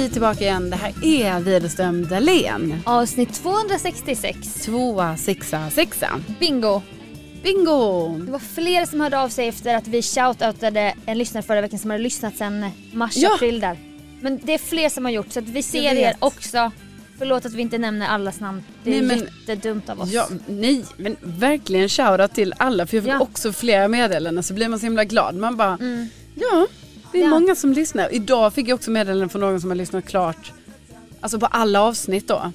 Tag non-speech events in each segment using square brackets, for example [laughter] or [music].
vi tillbaka igen. Det här är Widerström Dahlén. Avsnitt 266. Tvåa, sexa, sexa. Bingo! Bingo! Det var flera som hörde av sig efter att vi shoutoutade en lyssnare förra veckan som hade lyssnat sedan mars, Ja. april där. Men det är fler som har gjort så att vi ser er också. Förlåt att vi inte nämner allas namn. Det är Nej, men- jättedumt av oss. Ja, nej, men verkligen shoutout till alla för jag fick Ja. också flera meddelanden så blir man så himla glad. Man bara, Mm. ja, det är Ja. många som lyssnar. Idag fick jag också meddelanden från någon som har lyssnat klart, alltså på alla avsnitt då. Alltså,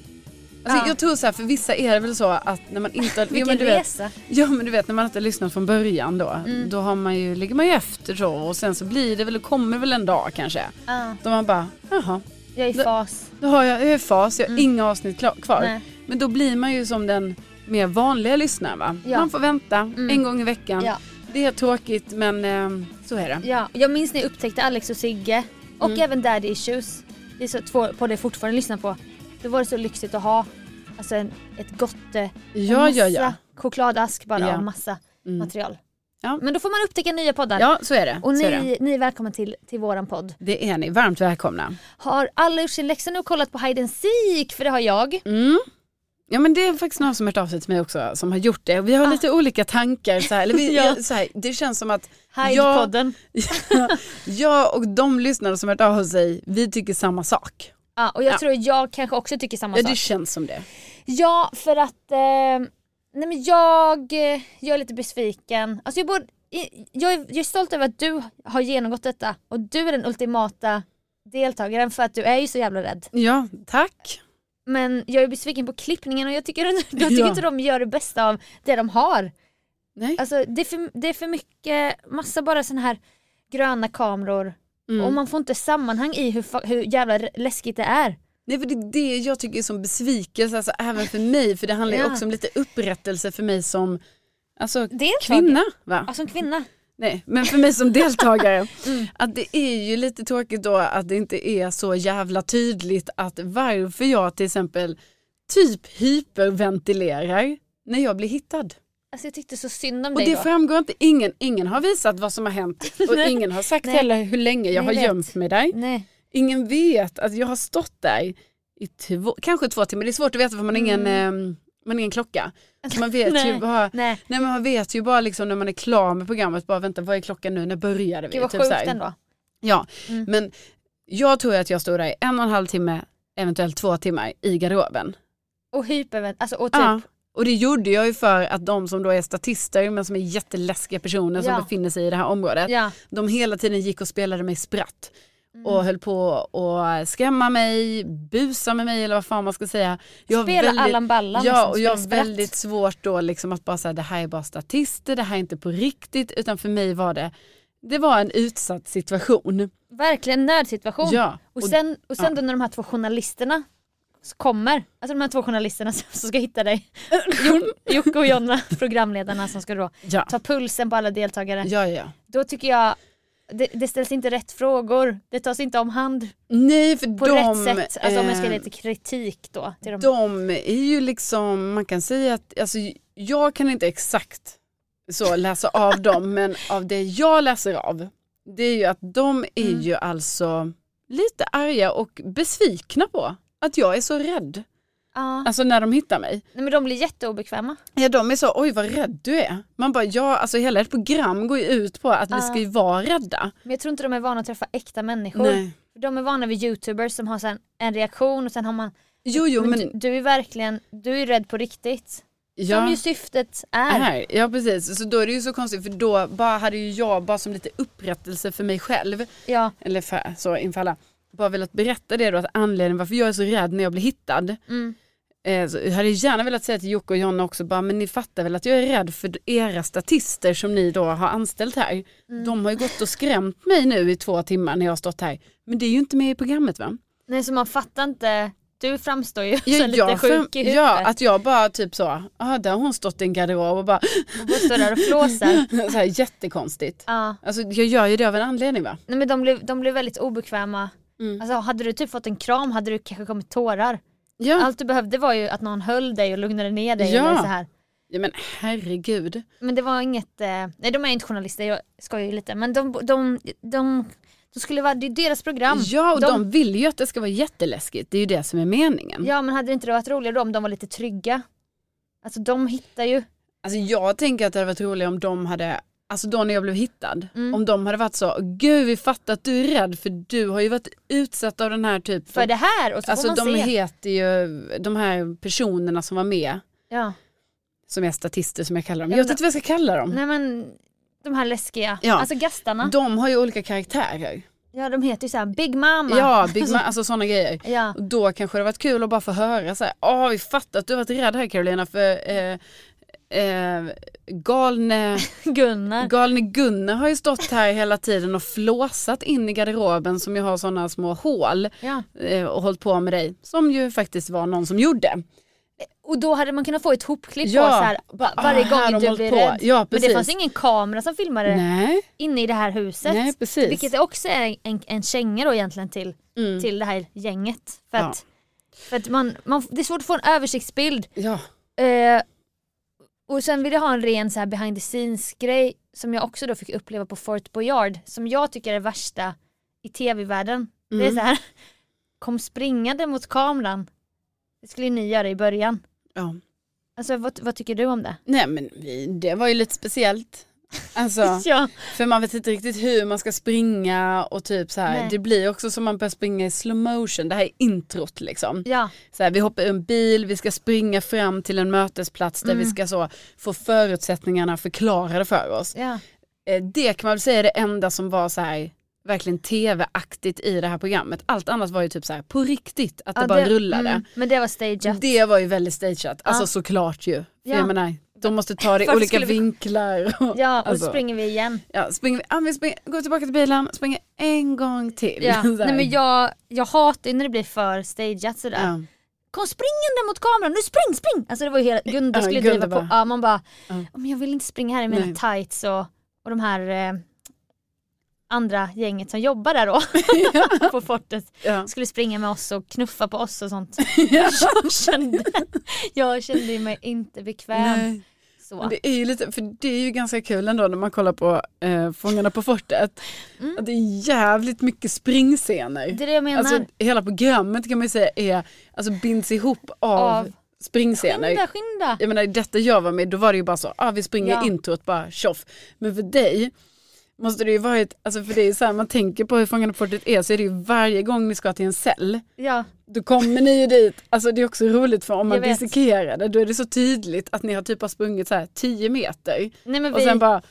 Ja. Jag tror så här, för vissa är det väl så att när man inte... [laughs] jo, Vilken men du vet, resa. Ja men du vet när man inte har lyssnat från början då, Mm. då har man ju, ligger man ju efter så och sen så blir det väl, kommer väl en dag kanske. Ja, Då man bara, jaha, jag är i fas. då har jag, jag är i fas, jag har Mm. inga avsnitt klar, kvar. Nej. Men då blir man ju som den mer vanliga lyssnaren va. Ja. Man får vänta Mm. en gång i veckan. Ja. Det är tråkigt men eh, så är det. Ja, jag minns när jag upptäckte Alex och Sigge och Mm. även Daddy Issues. Det är så två på det jag fortfarande lyssnar på. Då var det så lyxigt att ha alltså en, ett gott eh, en Ja, massa ja, ja. chokladask bara Ja. och massa Mm. material. Ja. Men då får man upptäcka nya poddar. Ja, så är det. och så är det. ni, ni är välkomna till, till våran podd. det är ni, varmt välkomna. Har alla gjort sin läxa nu och kollat på Hide and Seek? För det har jag. Mm. Ja men det är faktiskt några som hört av sig till mig också som har gjort det. Vi har Ah. lite olika tankar. Så här, eller vi, [laughs] Ja. så här, det känns som att Hide-podden. [laughs] jag och de lyssnare som hört av sig, vi tycker samma sak. Ja, och jag Ja. tror jag kanske också tycker samma Ja sak. det känns som det. Ja, för att eh, nej men jag, eh, jag är lite besviken. Alltså jag, borde, jag, är, jag är stolt över att du har genomgått detta och du är den ultimata deltagaren för att du är ju så jävla rädd. Ja, tack. Men jag är besviken på klippningen och jag tycker, jag tycker Ja. inte de gör det bästa av det de har. Nej. Alltså det är för, det är för mycket, massa bara sån här gröna kameror Mm. och man får inte sammanhang i hur, hur jävla läskigt det är. Nej för det är det jag tycker är som besvikelse, alltså, även för mig. För det handlar ju Ja. också om lite upprättelse för mig som alltså, kvinna. Va? Alltså en kvinna. Nej, men för mig som deltagare. [laughs] Mm. Att det är ju lite tråkigt då att det inte är så jävla tydligt att varför jag till exempel typ hyperventilerar när jag blir hittad. Alltså jag tyckte så synd om Och dig det då. framgår inte, ingen, ingen har visat vad som har hänt [laughs] och ingen har sagt Nej. heller hur länge jag Nej, har vet. gömt mig där. Nej. Ingen vet att jag har stått där i två, kanske två timmar, det är svårt att veta för man har ingen, Mm. eh, man har ingen klocka. Så man vet ju Nej. bara, Nej. nej men man vet ju bara liksom när man är klar med programmet, bara vänta vad är klockan nu, när började vi? Gud vad Typ sjukt ändå. Ja, Mm. men jag tror att jag stod där i en och en halv timme, eventuellt två timmar i garderoben. Och hyper, alltså och typ. Ja. Och det gjorde jag ju för att de som då är statister men som är jätteläskiga personer som Ja. befinner sig i det här området. Ja. De hela tiden gick och spelade mig spratt. Mm. Och höll på att skrämma mig, busa med mig eller vad fan man ska säga. Jag Spela väldigt- Allan Ballan Ja liksom, och jag har väldigt svårt då liksom att bara säga det här är bara statister, det här är inte på riktigt. Utan för mig var det, det var en utsatt situation. Verkligen nödsituation. Ja. Och sen, och sen ja. då när de här två journalisterna kommer, alltså de här två journalisterna [laughs] som ska hitta dig. [laughs] Jo- Jocke och Jonna, programledarna som ska då ja. ta pulsen på alla deltagare. Ja, ja. Då tycker jag, det, det ställs inte rätt frågor, det tas inte om hand Nej för på de, rätt sätt. Alltså om jag ska ge lite kritik då. Till dem. de är ju liksom, man kan säga att, alltså, jag kan inte exakt så läsa av dem, [laughs] men av det jag läser av, det är ju att de är Mm. ju alltså lite arga och besvikna på att jag är så rädd. Ja. Alltså när de hittar mig. Nej, men de blir jätteobekväma. Ja de är så, oj vad rädd du är. Man bara, ja alltså hela ett program går ju ut på att vi Ja. ska ju vara rädda. Men jag tror inte de är vana att träffa äkta människor. Nej. De är vana vid youtubers som har sen en reaktion och sen har man Jo jo men, men, du, du är verkligen, du är rädd på riktigt. ja. Som ju syftet är. Här, ja precis, så då är det ju så konstigt för då bara hade ju jag bara som lite upprättelse för mig själv, Ja. eller för, så inför alla, bara velat berätta det då att anledningen varför jag är så rädd när jag blir hittad. Mm. Eh, jag hade gärna velat säga till Jocke och Jonna också, bara, men ni fattar väl att jag är rädd för era statister som ni då har anställt här. Mm. De har ju gått och skrämt mig nu i två timmar när jag har stått här. Men det är ju inte med i programmet va? Nej så man fattar inte, du framstår ju Ja, [laughs] som lite sjuk fram- i huvudet. Ja, att jag bara typ så, ah, där har hon stått i en garderob och bara Och står där och flåsar. [laughs] så här jättekonstigt. ja. Alltså jag gör ju det av en anledning va? Nej men de blev, de blev väldigt obekväma. Mm. Alltså hade du typ fått en kram hade du kanske kommit tårar. Ja. Allt du behövde var ju att någon höll dig och lugnade ner dig. Ja. Eller så här. ja men herregud. Men det var inget, eh, nej de är inte journalister, jag skojar ju lite. Men de, de, de De skulle vara, det är deras program. Ja, och de, de, vill ju att det ska vara jätteläskigt. Det är ju det som är meningen. ja men hade det inte varit roligare då om de var lite trygga? Alltså de hittar ju, Alltså jag tänker att det hade varit roligare om de hade, alltså då när jag blev hittad, Mm. om de hade varit så, gud vi fattar att du är rädd för du har ju varit utsatt av den här typ för det här och så Alltså får man de se. heter ju, de här personerna som var med, Ja. som är statister som jag kallar dem. Ja, jag vet inte vad jag ska kalla dem. Nej men de här läskiga, Ja. alltså gastarna. De har ju olika karaktärer. Ja de heter ju såhär Big Mama. Ja, Big Ma- [laughs] alltså sådana grejer. Ja. Då kanske det varit kul att bara få höra så här, åh vi fattar att du har varit rädd här Carolina för eh, eh, galne, [laughs] Gunnar. galne Gunnar har ju stått här hela tiden och flåsat in i garderoben som ju har sådana små hål Ja. eh, och hållit på med dig. Som ju faktiskt var någon som gjorde. Och då hade man kunnat få ett hopklipp Ja. på så här, va- varje Ah, gång du blir på. rädd. Ja, Men det fanns ingen kamera som filmade Nej, inne i det här huset. nej precis. Vilket också är en, en känga då egentligen till, Mm. till det här gänget. För Ja. att, för att man, man, det är svårt att få en översiktsbild. Ja. Eh, och sen vill jag ha en ren så här behind the scenes grej som jag också då fick uppleva på Fort Boyard som jag tycker är det värsta i tv-världen. Det är Mm. så här, [laughs] kom springande mot kameran. Det skulle ni göra i början. ja. Alltså vad, vad tycker du om det? Nej men det var ju lite speciellt. Alltså, [laughs] Ja. för man vet inte riktigt hur man ska springa och typ så här. Nej. Det blir också som man börjar springa i slow motion. Det här är introt liksom. ja. Så här, vi hoppar ur en bil, vi ska springa fram till en mötesplats där Mm. vi ska så få förutsättningarna förklarade för oss. ja. Eh, Det kan man väl säga är det enda som var så här verkligen tv-aktigt i det här programmet. Allt annat var ju typ så här på riktigt, att det Ja, bara rullade. mm, men det var stageat. Det var ju väldigt stageat, alltså Ja. såklart ju. Ja. jag menar, de måste ta det i olika vi- vinklar. Och, Ja, och alltså, springer vi igen. ja, springer vi, ja, vi springer, går tillbaka till bilen, springer en gång till. Ja. [laughs] Nej, men jag, jag hatar ju när det blir för stageat sådär. ja. Kom springande mot kameran, nu spring spring! Alltså det var ju hela, Gunda Ja, skulle Gunda driva på. bara- Ja, man bara. "Ja, men jag vill inte springa här i mina Nej. tights och, och de här eh, andra gänget som jobbar där då [laughs] på fortet Ja. skulle springa med oss och knuffa på oss och sånt. [laughs] Ja. [laughs] Jag kände, jag kände mig inte bekväm. Nej. Det är ju lite, för det är ju ganska kul ändå när man kollar på eh, Fångarna på fortet. Mm. Att det är jävligt mycket springscener. Det är det jag menar. Alltså hela programmet kan man ju säga är, alltså binds ihop av, Av- springscener. skynda, skynda! Jag menar detta jag var med, då var det ju bara så, ah, vi springer Ja. introt bara tjoff. Men för dig måste det ju varit, alltså för det är så här, man tänker på hur Fångarna på fortet är så är det ju varje gång ni ska till en cell, Ja, då kommer ni ju dit, alltså det är också roligt för om man dissekerar det, då är det så tydligt att ni har typ har sprungit så här 10 meter. Nej och vi, sen bara,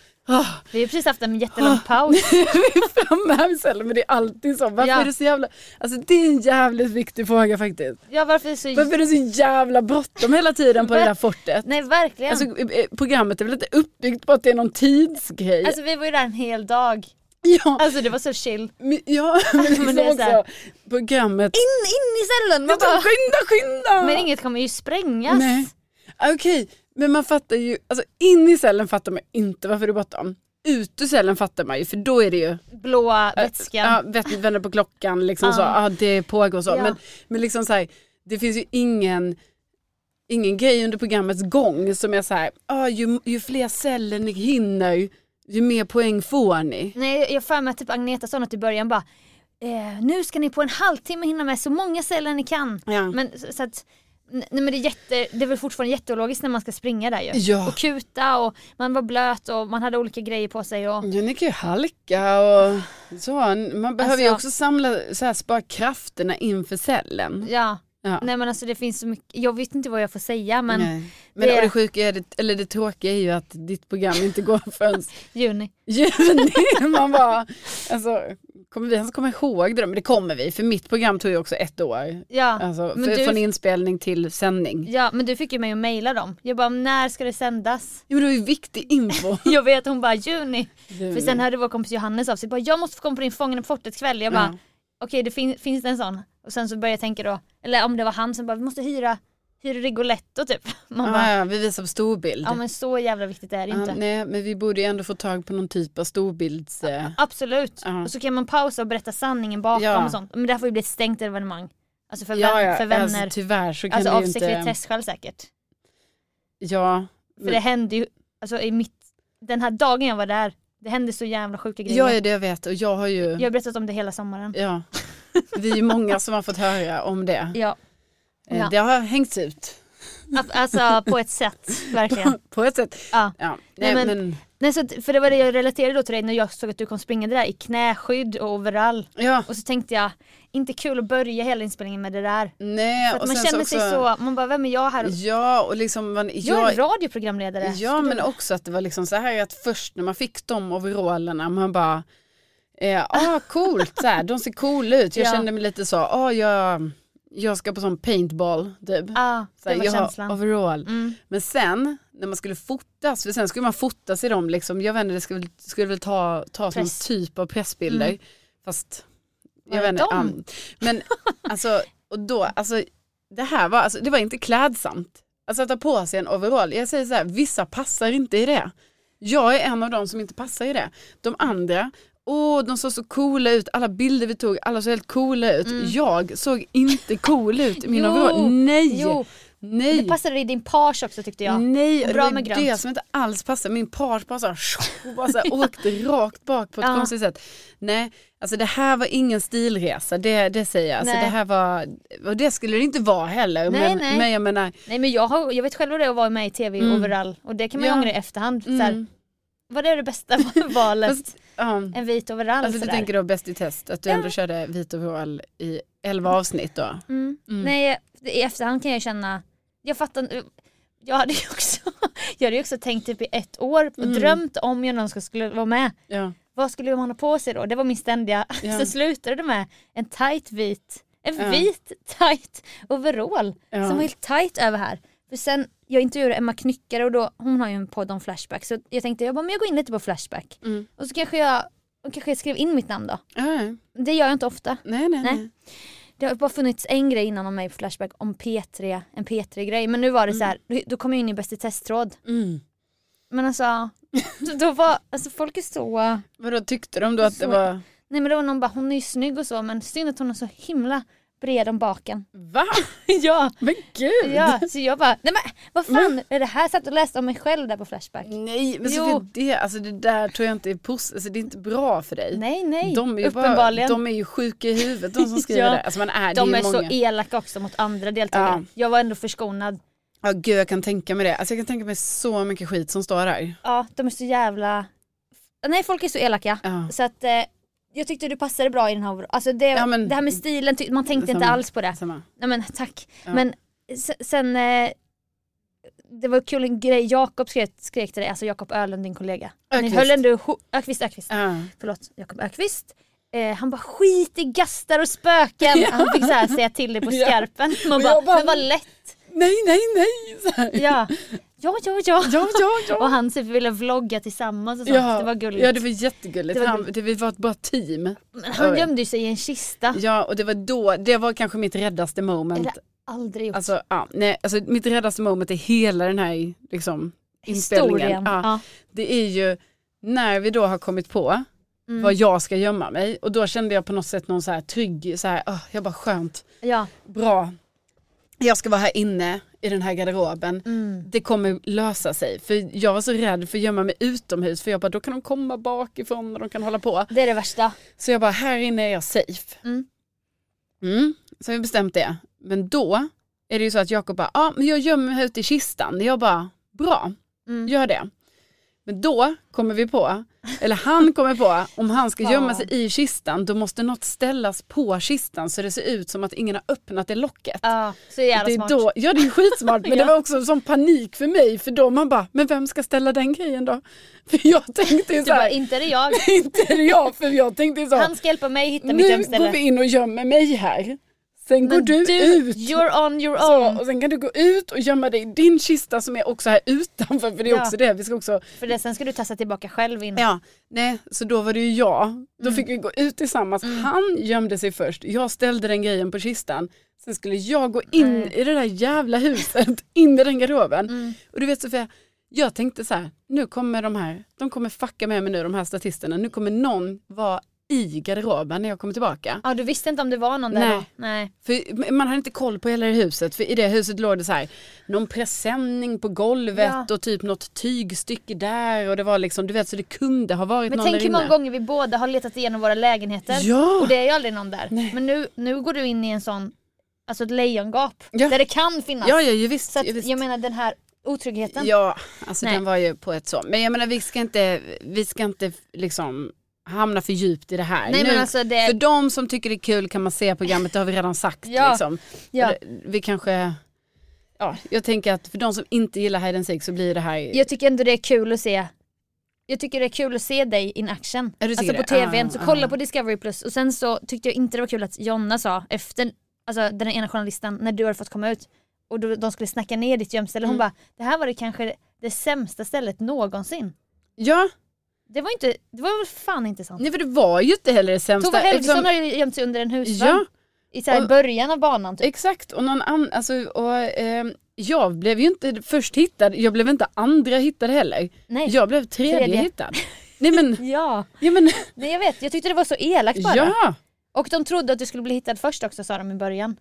vi har precis haft en jättelång paus. [laughs] vi är framme här cellen men det är alltid så, varför Ja. är det så jävla, alltså det är en jävligt viktig fråga faktiskt. Ja varför är det så... Varför är det så jävla bråttom hela tiden på det där [laughs] fortet? Nej verkligen. Alltså, eh, programmet är väl inte uppbyggt på att det är någon tidsgrej? Alltså vi var ju där en hel dag. ja, Alltså det var så chill. men, ja, [laughs] men liksom Men det är så här- programmet. In, in i cellen! Man bara, skynda, skynda! men inget kommer ju sprängas. Nej. Okej, men man fattar ju, alltså in i cellen fattar man inte varför det är bråttom. Ut ur cellen fattar man ju för då är det ju Blåa vätskan. Ja, vet- vänder på klockan liksom Ja. så, ja det pågår så. Ja. Men, men liksom så här, det finns ju ingen, ingen grej under programmets gång som är så här, ah, ju, ju fler celler ni hinner, ju mer poäng får ni. Nej jag för mig att typ Agneta sa något i början bara eh, nu ska ni på en halvtimme hinna med så många celler ni kan. Ja. Men, så, så att, nej, men det, är jätte, det är väl fortfarande jätteologiskt när man ska springa där ju. Ja. Och kuta och man var blöt och man hade olika grejer på sig. Och, Ja, ni kan ju halka och så. Man behöver ju Alltså- också samla, så här, spara krafterna inför cellen. ja. Ja. Nej men alltså det finns så mycket, jag vet inte vad jag får säga men Nej. Men det- det... sjuka är, det, eller det tråkiga är ju att ditt program inte går [laughs] förrän juni. juni. [laughs] Man bara, alltså, kommer vi ens komma ihåg det? Men det kommer vi, för mitt program tog ju också ett år. Ja. Alltså, Men för, du- Från inspelning till sändning. ja men du fick ju mig att mejla dem. Jag bara när ska det sändas? Jo, det var ju viktig info. [laughs] Jag vet hon bara juni. För sen hörde vår kompis Johannes av sig bara jag måste få komma på din Fångarna på fortet kväll. Jag bara Ja. Okej det fin- finns det en sån? Och sen så började jag tänka då, eller om det var han som bara vi måste hyra, hyra Rigoletto typ. [laughs] Man bara, Ah, ja, vi visar på storbild. ja men så jävla viktigt är det Ja, inte. nej, men vi borde ju ändå få tag på någon typ av storbilds... Eh, Absolut. Ja. Och så kan man pausa och berätta sanningen bakom Ja. och sånt. Men det här får ju bli ett stängt evenemang. Alltså för, ja, ja, för vänner. Alltså, tyvärr så kan Alltså det av ju inte... sekretesskäl säkert. Ja, För det hände ju, alltså i mitt, den här dagen jag var där, Det hände så jävla sjuka grejer. Ja, det jag vet och jag har ju, Jag har berättat om det hela sommaren. ja, vi är ju många som har fått höra om det. [laughs] Ja, Eh, Ja. Det har hängts ut alltså på ett sätt, verkligen. [laughs] på ett sätt. Ja. Ja, Nej, nej, men- men, Nej, så, att- för det var det jag relaterade då till dig när jag såg att du kom springande där i knäskydd och overall. ja, Och så tänkte jag, inte kul att börja hela inspelningen med det där. nej. För att och man känner också, sig så, man bara vem är jag här? Ja, och liksom man, Jag är jag, en radioprogramledare. Ja men du- också att det var liksom så här att först när man fick de overallerna man bara eh, ah coolt så här, de ser coola ut. Jag Ja. kände mig lite så, ah jag, jag ska på sån paintball typ. Ja, Så här, var jag känslan. har overall. Mm. Men sen när man skulle fotas, för sen skulle man fotas i dem liksom, jag vet inte det skulle, skulle väl ta, ta som typ av pressbilder. Mm. Fast jag vet inte. um, men alltså, och då, alltså det här var, alltså, det var inte klädsamt. Alltså att ta på sig en overall, jag säger så här, vissa passar inte i det. Jag är en av dem som inte passar i det. De andra, åh de såg så coola ut, alla bilder vi tog, alla såg helt coola ut. Mm. Jag såg inte cool ut [laughs] i min Jo, overall. Nej, Jo, nej. det passade i din page också tyckte jag. Nej, och det Bra var det som inte alls passade. Min page bara så bara så [laughs] åkte rakt bak på ett Ja. konstigt sätt. Nej, alltså det här var ingen stilresa, det, det säger jag. Alltså det här var, och det skulle det inte vara heller. Nej, men, nej. men jag menar, Nej men jag, har, jag vet själv vad det är att vara med i tv Mm. overall och det kan man ju Ja. ångra i efterhand. Så här, mm, vad är det bästa [laughs] valet? fast, ja. en vit overall Alltså du tänker då Bäst i test, att du Ja. ändå körde vit overall i elva avsnitt då? Mm. Mm. Nej, i efterhand kan jag känna, jag fattar jag hade ju [laughs] också, jag hade också tänkt typ i ett år och Mm. drömt om jag någon ska- skulle vara med. Ja. Vad skulle man ha på sig då? Det var min ständiga, [laughs] Ja. så slutade det med en tight vit, en Ja. vit [laughs] tight overall som var helt tight över här. För sen, jag intervjuade Emma Knyckare och då, hon har ju en podd om Flashback så jag tänkte jag bara, men jag går in lite på Flashback Mm. och så kanske jag, kanske jag skrev in mitt namn då. Nej, Det gör jag inte ofta. nej, nej. Nej. Det har bara funnits en grej innan om mig på Flashback om P3, en P3-grej. Men nu var det så här, då kom jag in i Bäst i testtråd. Mm. Men alltså, [laughs] då- var, alltså folk är så... Vadå tyckte de då att det Så- var, Nej men det var någon bara, hon är ju snygg och så men synd att hon är så himla bred om baken. va? [laughs] ja, Men gud! ja, så jag bara, nej men vad fan är det här? Satt och läste om mig själv där på Flashback. Nej men Jo. Sofia, det, alltså det där tror jag inte är, pos- alltså det är inte bra för dig. Nej nej, De är ju bara, uppenbarligen. de är ju sjuka i huvudet de som [laughs] skriver Ja. det. Alltså man är, de är är ju så många. elaka också mot andra deltagare. Jag var ändå förskonad. Ja gud jag kan tänka mig det. Alltså jag kan tänka mig så mycket skit som står där. Ja, de är så jävla... Nej folk är så elaka. Ja. Så att eh, jag tyckte du passade bra i den här Alltså det, Ja, men- det här med stilen, man tänkte inte Samma. alls på det. Samma. Nej men tack. Ja. Men se- sen, eh, det var kul en grej, Jakob skrek, skrek till dig, alltså Jakob Öhlund din kollega. Ni Öqvist. höll ändå Ökvist, Ökvist. Ja. Förlåt, Jakob Ökvist. Eh, han bara skit i gastar och spöken. [laughs] Ja. Han fick så här säga till dig på skarpen. Man bara, bara- men vad lätt. Nej nej nej! Så här. Ja, ja, ja. ja. Ja ja ja. Och han typ ville vlogga tillsammans och sånt. Ja, det var gulligt. Ja det var jättegulligt. Det var Han, det, vi var ett bra team. Men han Oj. gömde sig i en kista. Ja och det var då, det var kanske mitt räddaste moment. Eller aldrig gjort. Alltså, ja, nej, alltså mitt räddaste moment i hela den här liksom, inspelningen. Ja, Ja. Det är ju när vi då har kommit på Mm. var jag ska gömma mig och då kände jag på något sätt någon så här trygg, så här, oh, jag bara skönt, ja. bra. Jag ska vara här inne i den här garderoben. Mm. Det kommer lösa sig. För jag var så rädd för att gömma mig utomhus för jag bara då kan de komma bakifrån och de kan hålla på. Det är det värsta. Så jag bara här inne är jag safe. Mm. Mm. Så har vi bestämt det. Men då är det ju så att Jakob bara, ja ah, men jag gömmer mig här ute i kistan. Jag bara, bra, Mm. gör det. Men då kommer vi på, eller han kommer på, om han ska gömma sig i kistan då måste något ställas på kistan så det ser ut som att ingen har öppnat det locket. Ja, så jävla det är smart. då, ja det är skitsmart [laughs] men det Ja. var också sån panik för mig för då man bara, men vem ska ställa den grejen då? [laughs] [laughs] För jag tänkte ju så bara, här, inte är det jag. inte är det jag för jag tänkte så, Han ska hjälpa mig hitta mitt nu gömställe. går vi in och gömmer mig här. Sen går Men du, ut. You're on your Så, own. och sen kan du gå ut och gömma dig i din kista som är också här utanför för det är Ja. också det. Vi ska också, För det, sen ska du tassa tillbaka själv in. ja, nej, så då var det ju jag. Då Mm. fick vi gå ut tillsammans. Han gömde sig först. Jag ställde den grejen på kistan. Sen skulle jag gå in Mm. i det där jävla huset, [laughs] in i den garderoben. Mm. Och du vet Sofia, jag tänkte så här, nu kommer de här, de kommer fucka med mig nu de här statisterna. Nu kommer någon vara i garderoben när jag kom tillbaka. Ja du visste inte om det var någon där Nej. då? Nej. För man hade inte koll på hela det huset. För i det huset låg det så här, någon presenning på golvet Ja. och typ något tygstycke där. Och det var liksom, du vet så det kunde ha varit Men någon tänk där hur många gånger vi båda har letat igenom våra lägenheter Ja. och det är ju aldrig någon där. Nej. Men nu, nu går du in i en sån, alltså ett lejongap Ja. där det kan finnas. Ja, ja, ju visst. Så att, ju visst. jag menar den här otryggheten. Ja, alltså Nej. den var ju på ett så. Men jag menar vi ska inte, vi ska inte liksom hamna för djupt i det här. Nej nu, alltså det, För de som tycker det är kul kan man se programmet, det har vi redan sagt. Ja. Liksom. ja. Vi kanske, ja jag tänker att för de som inte gillar hide and så blir det här jag tycker ändå det är kul att se jag tycker det är kul att se dig in action. Alltså på tvn, Ah, så ah. kolla på Discovery Plus och sen så tyckte jag inte det var kul att Jonna sa efter alltså den ena journalisten när du hade fått komma ut och då, de skulle snacka ner ditt gömställe, hon Mm. bara det här var det kanske det sämsta stället någonsin. Ja, Det var inte, det var väl fan inte sant. nej för det var ju inte heller det sämsta. Tove Helgesson eftersom- har ju gömt sig under en husvagn Ja, i så och- början av banan typ. exakt. Och någon annan, alltså, och, ehm, jag blev ju inte först hittad, jag blev inte andra hittad heller. Nej. Jag blev tredje, Tredje. hittad. Nej men, [laughs] Ja, ja men, nej, jag vet. Jag tyckte det var så elakt bara. ja. Och de trodde att du skulle bli hittad först också sa de i början.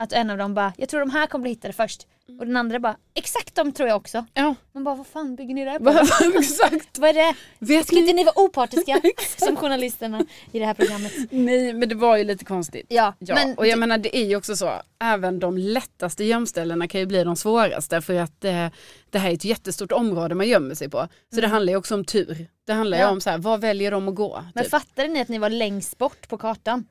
Att en av dem bara, jag tror de här kommer bli hittade först. Och den andra bara, exakt de tror jag också. ja. Man bara, vad fan bygger ni det här på? [laughs] Exakt. vad är det? Vet Ska inte ni? ni vara opartiska [laughs] som journalisterna i det här programmet? Nej men det var ju lite konstigt. Ja, Ja, men och jag menar det är ju också så, även de lättaste gömställena kan ju bli de svåraste för att eh, det här är ett jättestort område man gömmer sig på. Så det handlar ju också om tur. Det handlar ju Mm. Ja. om så här, vad väljer de att gå? men typ. fattade ni att ni var längst bort på kartan?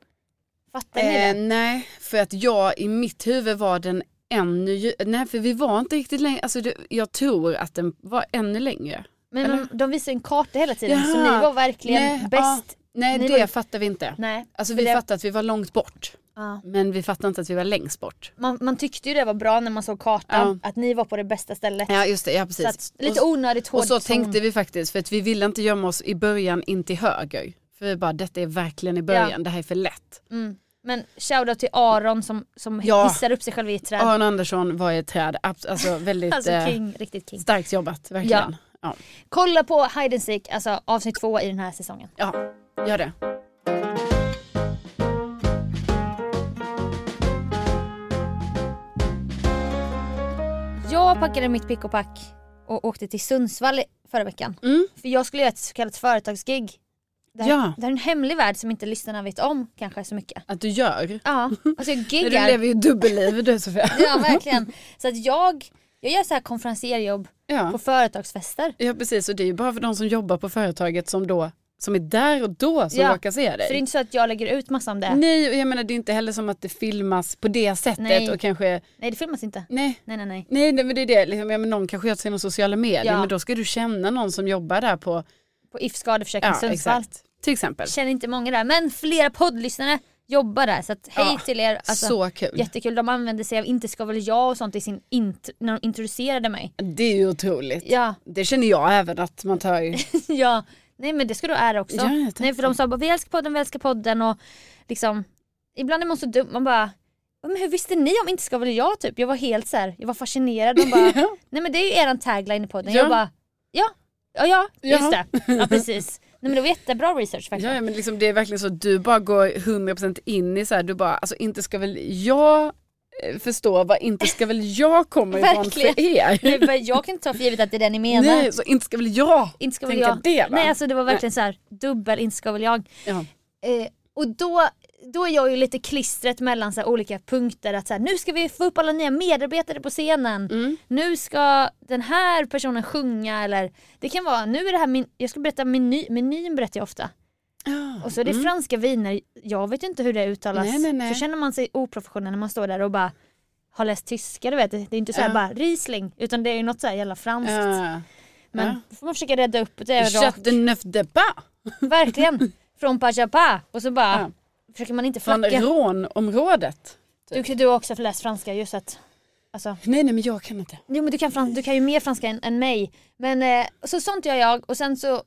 Fattade ni eh, det? nej, för att jag i mitt huvud var den ännu, nej för vi var inte riktigt längre, alltså det, jag tror att den var ännu längre. Men de, de visade en karta hela tiden så Jaha. ni var verkligen Nej, bäst. Nej Ni det var- fattar vi inte. Nej. Alltså vi det- fattade att vi var långt bort. Ja. Men vi fattade inte att vi var längst bort. Man, man tyckte ju det var bra när man såg kartan, att ni var på det bästa stället. Ja just det, ja precis. så att, lite onödigt hård Och så tänkte vi faktiskt, för att vi ville inte gömma oss i början in till höger. För vi bara, detta är verkligen i början, det här är för lätt. Mm. Men shoutout till Aron som, som Ja. hissar upp sig själv i ett träd. Aron Andersson var i ett träd, alltså väldigt Alltså eh, king, riktigt king. starkt jobbat, verkligen. Ja. Kolla på Hide and Seek, alltså avsnitt två i den här säsongen. ja, gör det. Jag packade mitt pick och pack och åkte till Sundsvall förra veckan. Mm. För jag skulle göra ett så kallat företagsgig. Det här, Ja. det här är en hemlig värld som inte lyssnarna vet om kanske så mycket. Att du gör. Ja, alltså jag [laughs] Du giggar. lever ju dubbelliv du Sofia. [laughs] Ja verkligen. Så att jag, jag gör så här konferencierjobb Ja. på företagsfester. ja precis och det är ju bara för de som jobbar på företaget som då som är där och då som Ja, råkar se dig. För det är inte så att jag lägger ut massa om det. Nej och jag menar det är inte heller som att det filmas på det sättet Nej. och kanske, Nej det filmas inte. nej Nej nej nej. Nej nej, men det är det, liksom, ja, men någon kanske gör sina sociala medier Ja. men då ska du känna någon som jobbar där på, På If skadeförsäkring ja Sundsvall. exakt, till exempel. Känner inte många där men flera poddlyssnare jobbar där så att hej Ja, till er. Alltså, så kul. Jättekul, de använde sig av Inte ska väl jag och sånt i sin int- när de introducerade mig. Det är ju otroligt. Ja, Det känner jag även att man tar [laughs] ja. Nej men det ska du ära också. Ja. Nej för de sa bara vi älskar podden, vi älskar podden och liksom Ibland är man så dum, man bara men hur visste ni om Inte ska väl jag typ? Jag var helt så här, jag var fascinerad. De bara, [laughs] Ja. nej men det är ju eran tagline i podden. Ja. Jag bara, ja, ja, ja, just det. Ja precis. Nej men det var jättebra research faktiskt. Ja, men liksom, det är verkligen så att du bara går 100% in i så här, du bara, alltså inte ska väl jag eh, förstå vad inte ska väl jag kommer ifrån för er. Nej, jag kan inte ta för givet att det är det ni menar. Nej, så inte ska väl jag inte ska väl tänka jag. det va? Nej alltså det var verkligen så här dubbel inte ska väl jag. ja. Eh, och då, då är jag ju lite klistret mellan så olika punkter att så här, nu ska vi få upp alla nya medarbetare på scenen. Mm. Nu ska den här personen sjunga eller det kan vara, nu är det här min, jag ska berätta meny, menyn berättar jag ofta. Ja. Och så är det Mm. franska viner, jag vet inte hur det uttalas. Nej, nej, nej. Så känner man sig oprofessionell när man står där och bara har läst tyska du vet. Det är inte så här Ja. bara Riesling utan det är ju något så här jävla franskt. Ja. Men Ja. då får man försöka rädda upp det. Verkligen. [laughs] Från Pajapa och så bara. Försöker man inte Från flacka. rånområdet. Du, du har också läst franska just att Alltså, Nej nej men jag kan inte. jo men du kan, frans, du kan ju mer franska än, än mig. Men eh, så sånt gör jag och sen så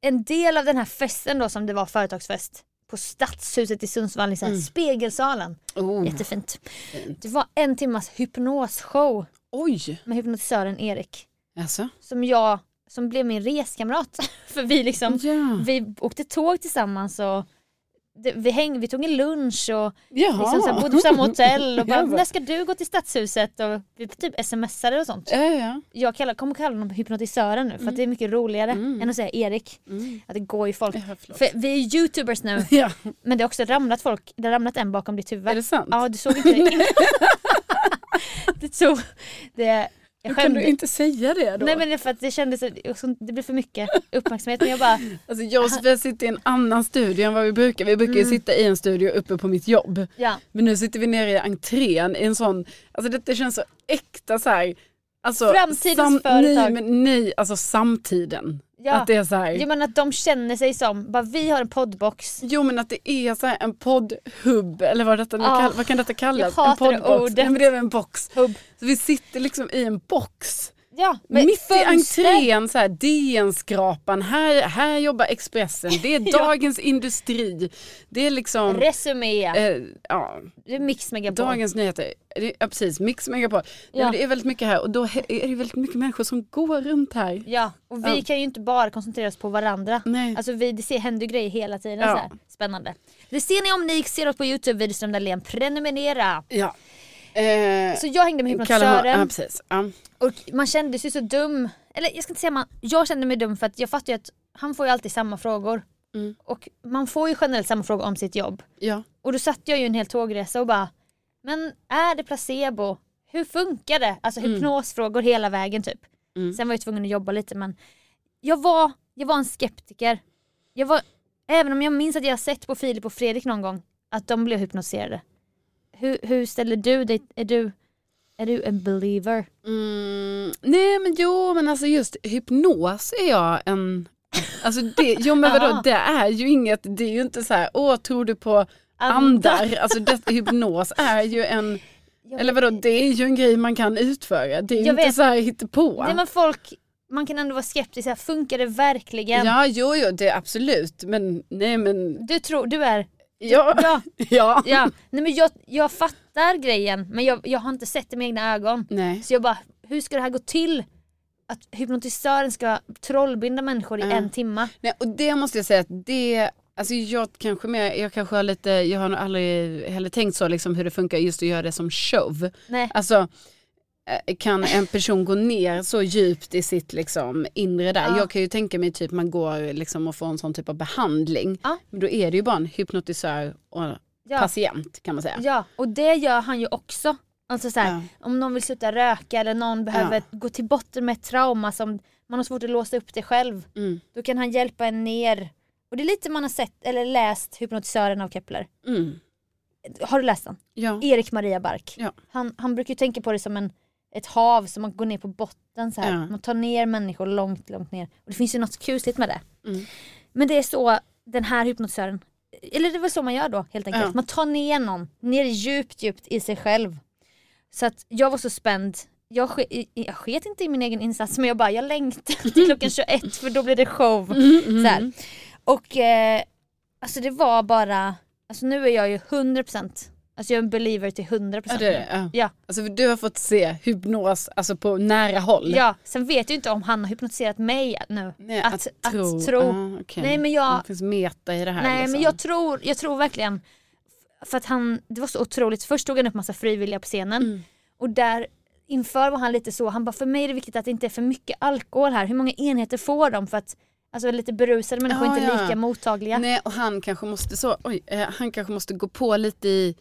en del av den här festen då som det var företagsfest på Stadshuset i Sundsvall så här Mm. Spegelsalen. Oh, Jättefint. fint. Det var en timmas hypnosshow Oj, med hypnotisören Erik. alltså. Som jag, som blev min reskamrat. [laughs] För vi liksom, Ja. vi åkte tåg tillsammans och det, vi, häng, vi tog en lunch och Jaha. liksom, så här, bodde på samma hotell och [laughs] bara, Ja, va? när ska du gå till stadshuset? Och vi typ smsade och sånt. Ja, ja. Jag kallar, kommer kalla honom hypnotisören nu för att det är mycket roligare Mm. än att säga Erik. Mm. Att det går ju folk. Ja. För vi är youtubers nu [laughs] Ja, men det har också ramlat folk, det har ramlat en bakom ditt huvud. är det sant? Ja du såg [laughs] inte det. det såg, det, jag Hur kan du skämde. inte säga det då? Nej men det för att det kändes, det blev för mycket uppmärksamhet men jag bara, Alltså jag sitter i en annan studio än vad vi brukar. Vi brukar ju Mm. sitta i en studio uppe på mitt jobb. ja. Men nu sitter vi nere i entrén i en sån, alltså detta känns så äkta så här. Alltså, Framtidens Nej, företag. men nej, alltså samtiden. Ja. Att det är så här. Jag menar att de känner sig som, bara vi har en poddbox. Jo men att det är så här en poddhubb eller vad, detta nu Ja. kall, vad kan detta kallas? Jag hatar en det poddbox. ordet. Nej, men det är en box. Hubb. Så vi sitter liksom i en box. Ja, Mitt i entrén, så här, DN-skrapan, här, här jobbar Expressen, det är. [laughs] Dagens Industri, det är liksom, Resumé, eh, ja, det är Mix Megapol. Dagens Nyheter, ja precis, Mix Megapol. Ja. Det är väldigt mycket här och då är det väldigt mycket människor som går runt här. Ja, och vi Ja. kan ju inte bara koncentrera oss på varandra. Nej. Alltså vi, det ser, händer grejer hela tiden. Ja. Så här. Spännande. Det ser ni om ni ser oss på Youtube, Widerström Dahlén. Prenumerera! Ja. Eh, Så jag hängde med hypnotisören ja, precis. Ja. och man kände sig så dum. Eller jag ska inte säga man, jag kände mig dum för att jag fattar ju att han får ju alltid samma frågor. Mm. Och man får ju generellt samma frågor om sitt jobb. Ja. Och då satt jag ju en hel tågresa och bara, men är det placebo? Hur funkar det? Alltså Mm. hypnosfrågor hela vägen typ. Mm. Sen var jag tvungen att jobba lite men jag var, jag var en skeptiker. Jag var, även om jag minns att jag sett på Filip och Fredrik någon gång att de blev hypnotiserade. Hur, hur ställer du dig? Är du, är du en believer? Mm, nej men jo men alltså just hypnos är jag en, alltså det, jo men vadå det är ju inget, det är ju inte så här, åh tror du på andar, alltså det, hypnos är ju en, Jag eller vadå det är ju en grej man kan utföra, det är ju inte vet. så här hittepå. Nej men folk, man kan ändå vara skeptisk, här, funkar det verkligen? Ja jo jo det är absolut men nej men Du tror, du är, ja, ja, [laughs] ja. ja. Nej men jag, jag fattar grejen men jag, jag har inte sett det med egna ögon. Nej. Så jag bara, hur ska det här gå till? Att hypnotisören ska trollbinda människor i en timma. Nej, och det måste jag säga att det, alltså jag kanske mer, jag kanske har lite, jag har nog aldrig heller tänkt så liksom hur det funkar just att göra det som show. Nej. Alltså kan en person gå ner så djupt i sitt liksom inre där? Ja. Jag kan ju tänka mig typ man går liksom och får en sån typ av behandling. Ja. Men då är det ju bara en hypnotisör och Ja. patient kan man säga. Ja, och det gör han ju också. Alltså så här, om någon vill sluta röka eller någon behöver gå till botten med ett trauma som man har svårt att låsa upp det själv. Mm. Då kan han hjälpa en ner. Och det är lite man har sett eller läst Hypnotisören av Kepler. Mm. Har du läst den? Ja. Erik Maria Bark. Han, han brukar ju tänka på det som en, ett hav som man går ner på botten så här. Man tar ner människor långt, långt ner. Och det finns ju något kusligt med det. Mm. Men det är så den här hypnotisören, eller det är väl så man gör då helt enkelt. Man tar ner någon, ner djupt djupt i sig själv. Så att jag var så spänd. Jag, ske, jag sket inte i min egen insats men jag bara, jag längtar [laughs] till klockan 21 för då blir det show. Mm, mm. Så här. Och eh, alltså det var bara, alltså nu är jag ju 100% Alltså jag är en believer till 100% Ja, det är det. Ja. Ja. Alltså du har fått se hypnos alltså på nära håll. Ja, sen vet jag inte om han har hypnotiserat mig nu. Nej, Att- att, att tro. tro. Ah, okej. Nej, men jag- Det finns meta i det här. Nej liksom. men jag tror, jag tror verkligen för att han, det var så otroligt, först tog han upp massa frivilliga på scenen Mm. och där inför var han lite så, han bara för mig är det viktigt att det inte är för mycket alkohol här, hur många enheter får de för att Alltså lite berusade människor Ja, inte ja. lika mottagliga. Nej och han kanske måste så, oj, eh, han kanske måste gå på lite i,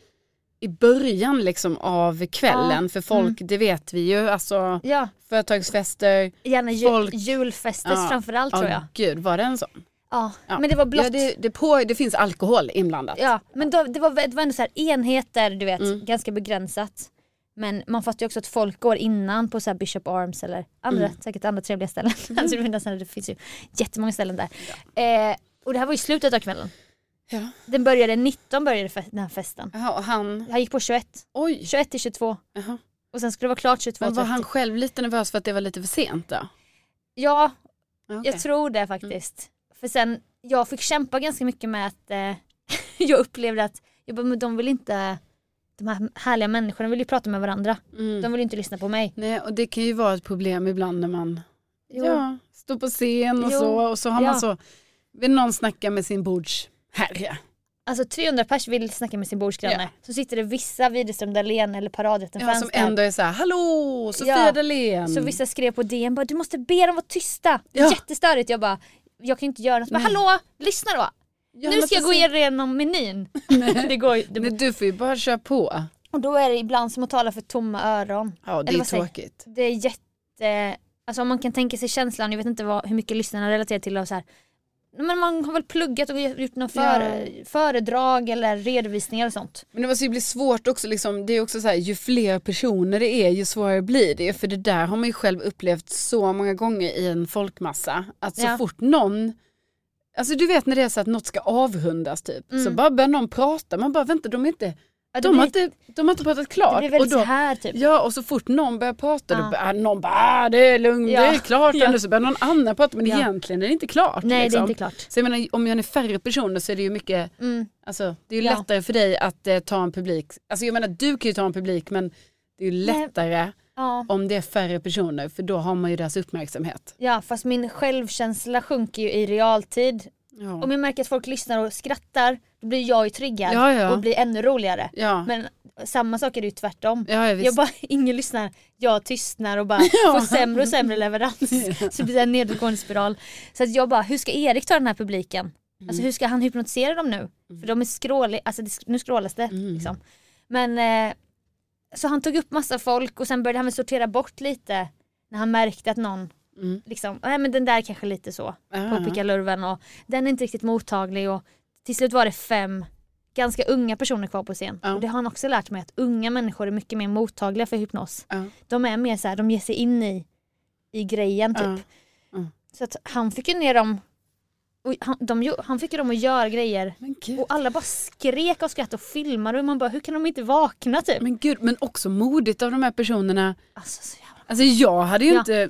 i början liksom av kvällen. Ja, För folk, Mm. det vet vi ju, alltså Ja, företagsfester. gärna ju, Folk- julfester Ja, framförallt tror Ja, jag. gud, var det en sån? Ja. Men det var blått. Ja, det, det, på, det finns alkohol inblandat. Ja, men då, det, var, det var ändå så här enheter, du vet, Mm. ganska begränsat. Men man fattar ju också att folk går innan på så här Bishop Arms eller andra, Mm. säkert andra trevliga ställen. [laughs] alltså, det, finns, det finns ju jättemånga ställen där. Eh, och det här var ju slutet av kvällen. Ja. Den började 19 började fe- den här festen. Jaha, och han, Jag gick på 21, oj. 21 till 22 Jaha. och sen skulle det vara klart 22 Men var 30. han själv lite nervös för att det var lite för sent då? Ja, okej. Mm. jag tror det faktiskt. För sen, jag fick kämpa ganska mycket med att eh, [laughs] jag upplevde att jag bara, men de vill inte, de här härliga människorna vill ju prata med varandra. Mm. De vill ju inte lyssna på mig. Nej, och det kan ju vara ett problem ibland när man Jo. ja, står på scen och Jo. så och så har Ja. man så, vill någon snacka med sin bordsherre. Alltså 300 pers vill snacka med sin bordsgranne. Ja. Så sitter det vissa Widerström Dahlén eller paradrätten Ja, som ändå är så här, hallå Sofia Ja. Dalén. Så vissa skrev på DN bara du måste be dem vara tysta. Det är Ja. jättestörigt. Jag bara jag kan inte göra något. Nej. hallå lyssna då. Ja, nu men ska jag gå igenom menyn. [laughs] det går ju. Nej, du får ju bara köra på. Och då är det ibland som att tala för tomma öron. Ja det Eller är tråkigt. Det är jätte... Alltså om man kan tänka sig känslan, jag vet inte vad, hur mycket lyssnarna relaterar till och så här. Men man har väl pluggat och gjort någon före, föredrag eller redovisningar och sånt. Men det måste ju bli svårt också, liksom, det är också så här, ju fler personer det är ju svårare blir det. För det där har man ju själv upplevt så många gånger i en folkmassa. Att så Ja. fort någon, alltså du vet när det är så att något ska avrundas typ. Så Mm. bara börjar någon prata, man bara vänta de är inte, Ja, det de har inte, de har inte pratat det klart. blir väldigt och då, så här typ. Ja och så fort någon börjar prata Ja. då någon bara ah, det är lugnt, Ja. det är klart. [laughs] Ja. Så börjar någon annan prata men Ja. egentligen är det inte klart. Nej det liksom. är inte klart. Så jag menar om jag är färre personer så är det ju mycket Mm. Alltså, det är ju Ja. lättare för dig att eh, ta en publik. Alltså jag menar du kan ju ta en publik men det är ju lättare Ja. om det är färre personer för då har man ju deras uppmärksamhet. ja fast min självkänsla sjunker ju i realtid. Ja, Om jag märker att folk lyssnar och skrattar då blir jag ju triggad Ja, ja. och blir ännu roligare. Men samma sak är det ju tvärtom. Jag bara, [laughs] ingen lyssnar, jag tystnar och bara [laughs] får sämre och sämre leverans. [laughs] Så det blir en nedåtgående spiral. Så att jag bara, hur ska Erik ta den här publiken? Alltså Mm. hur ska han hypnotisera dem nu? För de är skråliga, alltså nu skrålas det. Mm. Liksom. Men eh, så han tog upp massa folk och sen började han sortera bort lite när han märkte att någon Mm. liksom, nej men den där kanske lite så Ja. på pickalurven och den är inte riktigt mottaglig och till slut var det fem ganska unga personer kvar på scen. Ja. Och det har han också lärt mig att unga människor är mycket mer mottagliga för hypnos. Ja. De är mer så här, de ger sig in i, i grejen typ. Så att han fick ju ner dem, han, de, han fick ju dem att göra grejer och alla bara skrek och skrattade och filmade och man bara hur kan de inte vakna typ? Men gud, men också modigt av de här personerna. Alltså så jävla... Alltså jag hade ju Ja. inte,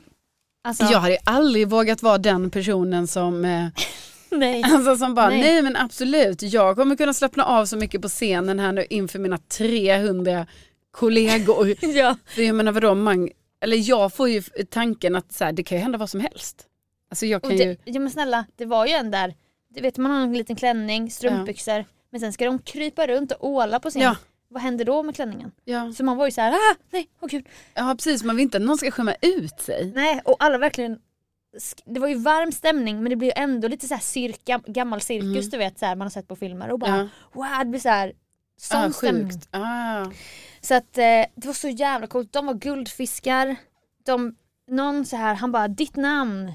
Alltså, jag hade ju aldrig vågat vara den personen som, eh, [laughs] nej. alltså som bara Nej. nej. men absolut, jag kommer kunna slappna av så mycket på scenen här nu inför mina 300 kollegor. [laughs] ja. För jag menar vadå, man, eller jag får ju tanken att så här, det kan ju hända vad som helst. Alltså jag Och kan ju, det, ja men snälla, det var ju en där, du vet man har en liten klänning, strumpbyxor, men sen ska de krypa runt och åla på scen. Ja. Vad händer då med klänningen? ja, Så man var ju så här, ah, nej, åh gud. ja precis, man vill inte att någon ska skämma ut sig. Nej, och alla verkligen det var ju varm stämning men det blir ju ändå lite så här cirka, gammal cirkus Mm. du vet så här, man har sett på filmer och bara Ja. wow det blir så här sån Ah, stämning. Ah. Så att eh, det var så jävla coolt. De var guldfiskar. De, någon så här, han bara ditt namn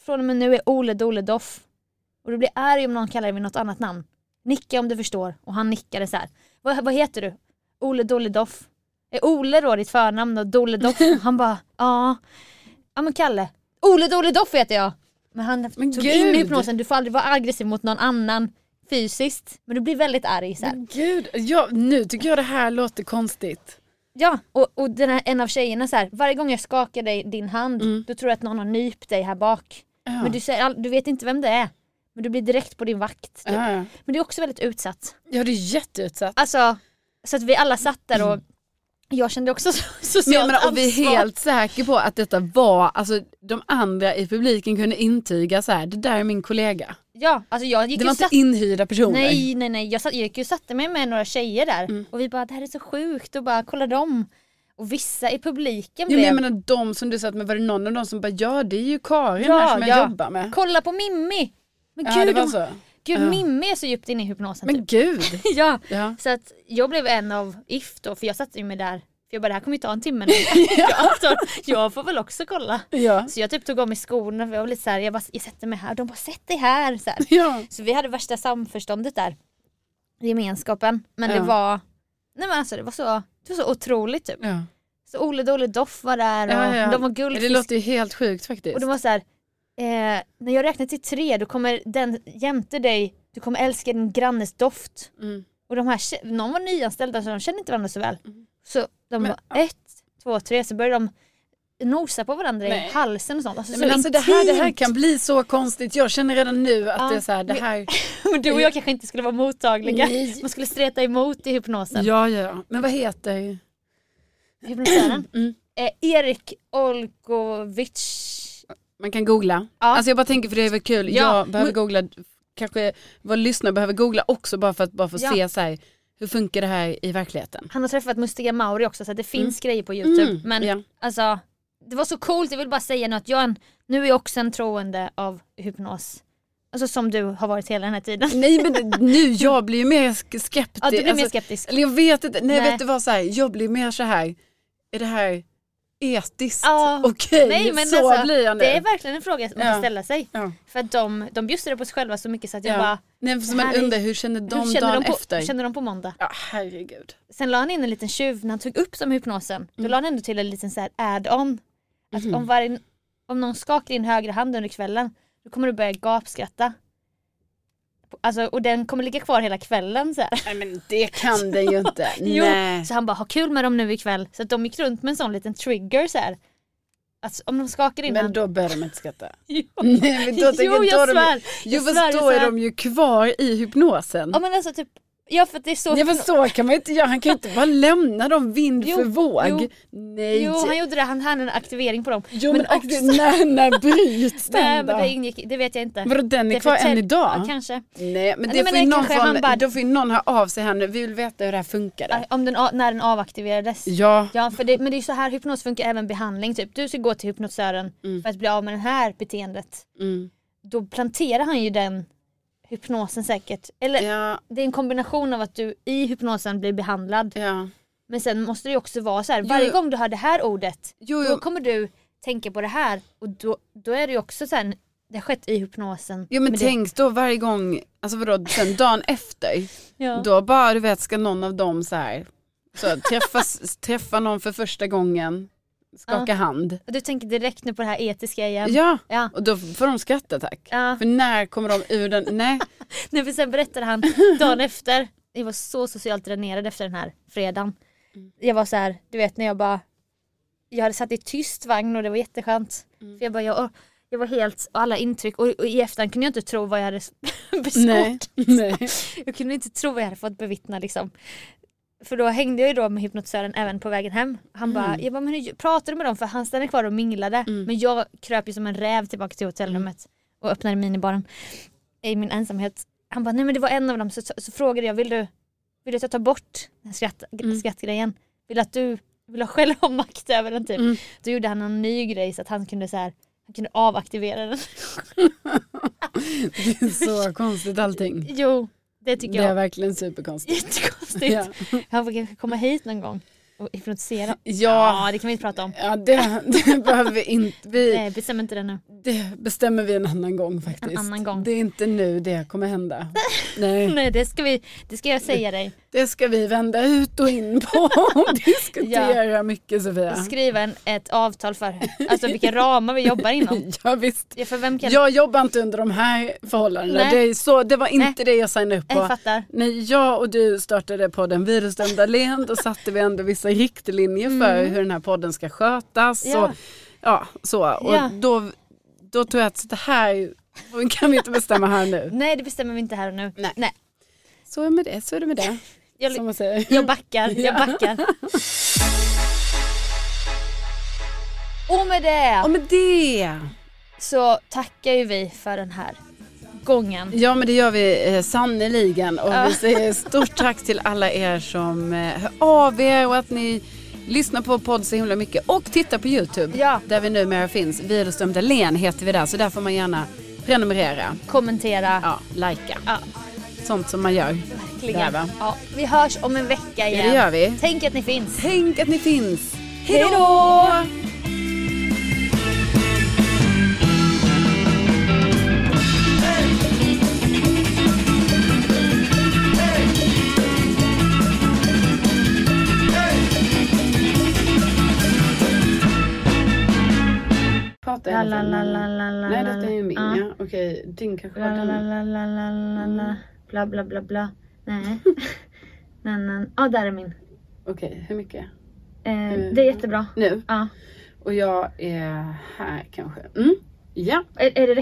från och med nu är Ole Dole Doff. Och du blir arg om någon kallar dig vid något annat namn. Nicka om du förstår. Och han nickade så här. Vad, vad heter du? Ole Dole Doff. Är Ole då ditt förnamn och Dole Doff? [laughs] han bara ja. Ja men Kalle. Ole Dole Doff heter jag. Men han Men tog gud. in i hypnosen, du får aldrig vara aggressiv mot någon annan fysiskt. Men du blir väldigt arg här. Men gud, ja, nu tycker jag det här låter konstigt. Ja, och, och den här, en av tjejerna så här, varje gång jag skakar dig, din hand, Mm. då tror jag att någon har nypt dig här bak. Ja. Men du, säger, du vet inte vem det är. Men du blir direkt på din vakt. typ. ja, ja. Men det är också väldigt utsatt. ja, det är jätteutsatt. Alltså, så att vi alla satt där och jag kände också [laughs] så- Men socialt jag menar, och vi är ansvar. helt säkra på att detta var, alltså de andra i publiken kunde intyga så här, det där är min kollega. Ja, alltså jag gick Det var inte satt... inhyrda personer. Nej, nej, nej. Jag, satt, jag gick ju och satte mig med några tjejer där Mm. och vi bara det här är så sjukt och bara kolla dem. Och vissa i publiken Ja, blev men jag menar de som du satt med, var det någon av dem som bara ja det är ju Karin Ja, här som jag ja. jobbar med. kolla på Mimmi. Men Ja gud, det var så. gud Ja. Mimmi är så djupt inne i hypnosen. Men typ. gud. [laughs] ja. Ja. Så att jag blev en av if då, för jag satte ju mig där. För jag bara det här kommer ju ta en timme nu. [laughs] [laughs] jag, jag får väl också kolla. Ja. Så jag typ tog av mig skorna för jag var lite såhär, jag, bara, jag sätter mig här de bara sätt dig här. Så, här. Ja. så vi hade värsta samförståndet där. Gemenskapen. Men det Ja. var, nej men alltså det var så, det var så otroligt typ. ja. Så Ole Dole Doff var där och Ja, ja. de var Det guldfisk. låter ju helt sjukt faktiskt. Och de var så här, eh, när jag räknar till tre då kommer den jämte dig, du kommer älska din grannes doft. Mm. Och de här, någon var nyanställda så de kände inte varandra så väl. Mm. Så de Men- var ett, två, tre så började de nosa på varandra Nej. i halsen och sånt. Alltså, Nej, så men alltså det här, det här kan bli så konstigt. Jag känner redan nu att Ja, det är så här, det här. [laughs] Men du och jag kanske inte skulle vara mottagliga. Nej. Man skulle streta emot i hypnosen. Ja, ja. Men vad heter? Hypnotisören. Mm. Eh, Erik Olkovic. Man kan googla. Ja. Alltså jag bara tänker för det är väl kul. Ja, Jag behöver men- googla kanske våra lyssnare behöver googla också bara för att bara få Ja. se så här, hur funkar det här i verkligheten. Han har träffat Mustiga Mauri också så det finns grejer på youtube. Mm, Men ja. alltså det var så coolt, jag vill bara säga nu att jag en, nu är jag också en troende av hypnos. Alltså som du har varit hela den här tiden. Nej men nu, [laughs] jag blir ju mer sk- skeptisk. Ja, du blir mer Alltså, skeptisk. Eller jag vet inte, nej, Nej. vet du vad så här, jag blir mer så här, är det här etiskt Ja. okej? Nej, men så alltså, blir jag nu. Det är verkligen en fråga man Ja. kan ställa sig. ja. För att de, de bjussade på sig själva så mycket så att jag Ja. bara, Nej, för man undrar hur känner de hur känner dagen de, på, efter? hur känner de på måndag? Ja herregud. Sen la han in en liten tjuv när han tog upp som hypnosen. Då la han ändå till en liten så här add-on. Att Mhm. om, varje, om någon skakar din högra hand under kvällen då kommer du börja gapskratta. Alltså, och den kommer ligga kvar hela kvällen. Så, här. Nej men det kan den ju inte. [laughs] Jo, Nej. så han bara, ha kul med dem nu ikväll. Så att de gick runt med en sån liten trigger så här. Att om de skakar din Men då börjar de inte skratta. [laughs] Jo, [laughs] Nej, men då tänker jo jag, då är de, svär. Jo Jag fast svär, då är svär. de ju kvar i hypnosen. Ja men alltså typ, ja för det är så. Ja men så kan man inte göra, han kan ju inte bara [laughs] lämna dem vind Jo, för våg. jo. Nej. Jo han gjorde det, han hade en aktivering på dem. Jo, men, men också... [laughs] när, när bryts den Nej men det ingick, det vet jag inte. Vadå den är Det kvar än idag? Ja, kanske. Nej men det Nej, får ju någon från, bara- då får ju någon höra av sig här nu, vi vill veta hur det här funkade. Om den, när den avaktiverades. Ja. Ja för det, men det är ju så här hypnos funkar även behandling. Typ. Du ska gå till hypnotisören Mm. för att bli av med det här beteendet. Mm. Då planterar han ju den hypnosen säkert. Eller Ja, det är en kombination av att du i hypnosen blir behandlad. ja. Men sen måste det ju också vara så här. Jo. varje gång du hör det här ordet Jo, då jo. kommer du tänka på det här. Och då, då är det ju också så här, det har skett i hypnosen. Jo men Men tänk då varje gång, alltså vadå, sen dagen [laughs] efter, det, ja. då bara du vet ska någon av dem så här, så träffas, träffa någon för första gången, skaka hand. Och Du tänker direkt nu på det här etiska igen. Ja, Ja. och då får de skratta tack. Ja. För när kommer de ur den, nej. [laughs] Nej, för sen berättade han dagen [laughs] efter, jag var så socialt dränerad efter den här fredagen. Mm. Jag var så här, du vet när jag bara, jag hade satt i tyst vagn och det var jätteskönt. Mm. För jag bara, jag, jag var helt, och alla intryck och, och i efterhand kunde jag inte tro vad jag hade beskådat. [laughs] Nej, nej. Jag kunde inte tro vad jag hade fått bevittna liksom. För då hängde jag ju då med hypnotisören även på vägen hem. Han bara, jag bara men hur pratar du med dem? För han stannade kvar och minglade. Mm. Men jag kröp ju som en räv tillbaka till hotellrummet och öppnade minibaren i min ensamhet. Han bara, nej men det var en av dem. Så, så, så frågade jag, vill du, vill du att jag tar bort den skratt, Mm. skrattgrejen? Vill att du vill du själv ha makt över den typ? Mm. Då gjorde han en ny grej så att han kunde så här, han kunde avaktivera den. [laughs] Det är så konstigt allting. jo, det tycker Det är jag. verkligen superkonstigt. Jättekonstigt. Ja. [laughs] Han får kanske komma hit någon gång och hypnotisera. Ja, Ja, det kan vi inte prata om. ja det, det behöver vi inte. Vi, [laughs] Nej, bestäm inte det nu. det bestämmer vi en annan gång faktiskt. En annan gång. Det är inte nu det kommer hända. [laughs] Nej, Nej, det ska, vi, det ska jag säga dig. det ska vi vända ut och in på och [laughs] diskutera mycket Sofia. Skriva en, ett avtal för alltså vilka ramar vi jobbar inom. Ja, visst. Ja, för vem kan... Jag jobbar inte under de här förhållandena. Nej. Det, är så, det var inte det jag signade upp på. Jag fattar. När jag och du startade podden Virusdömda Len då satte vi ändå vissa riktlinjer för hur den här podden ska skötas. Mm. Ja. Och, ja, så. Och Ja. då, då tror jag att det här kan vi inte bestämma här nu. [laughs] Nej, det bestämmer vi inte här och nu. Nej. Nej. Så är det med det, så är det med det. [laughs] Jag, Som man säger. jag backar, jag [laughs] Ja. backar. Och med det Och med det. så tackar ju vi för den här gången. Ja men det gör vi eh, sannoliken och Ja. vi säger stort tack till alla er som eh, hör av er och att ni lyssnar på podd så himla mycket och tittar på Youtube Ja. där vi numera finns. Virusdömda Len heter vi där så där får man gärna prenumerera, Kommentera. ja, likea. Ja, Sånt som man gör. verkligen. Där? Ja, vi hörs om en vecka Ja, igen. det gör vi. Tänk att ni finns. Tänk att ni finns. Hej då! Prata La, hela la, tiden. la, la, la, la, Nej detta är ju min ja. ja. Okej, din kanske var den. la. Bla, bla, bla, bla. Nej. [laughs] [laughs] Nej, nej. Ja, där är min. Okej, hur mycket? Eh, Mm. det är jättebra. Nu? Ja. Och jag är här kanske. Mm. Ja. Är, är det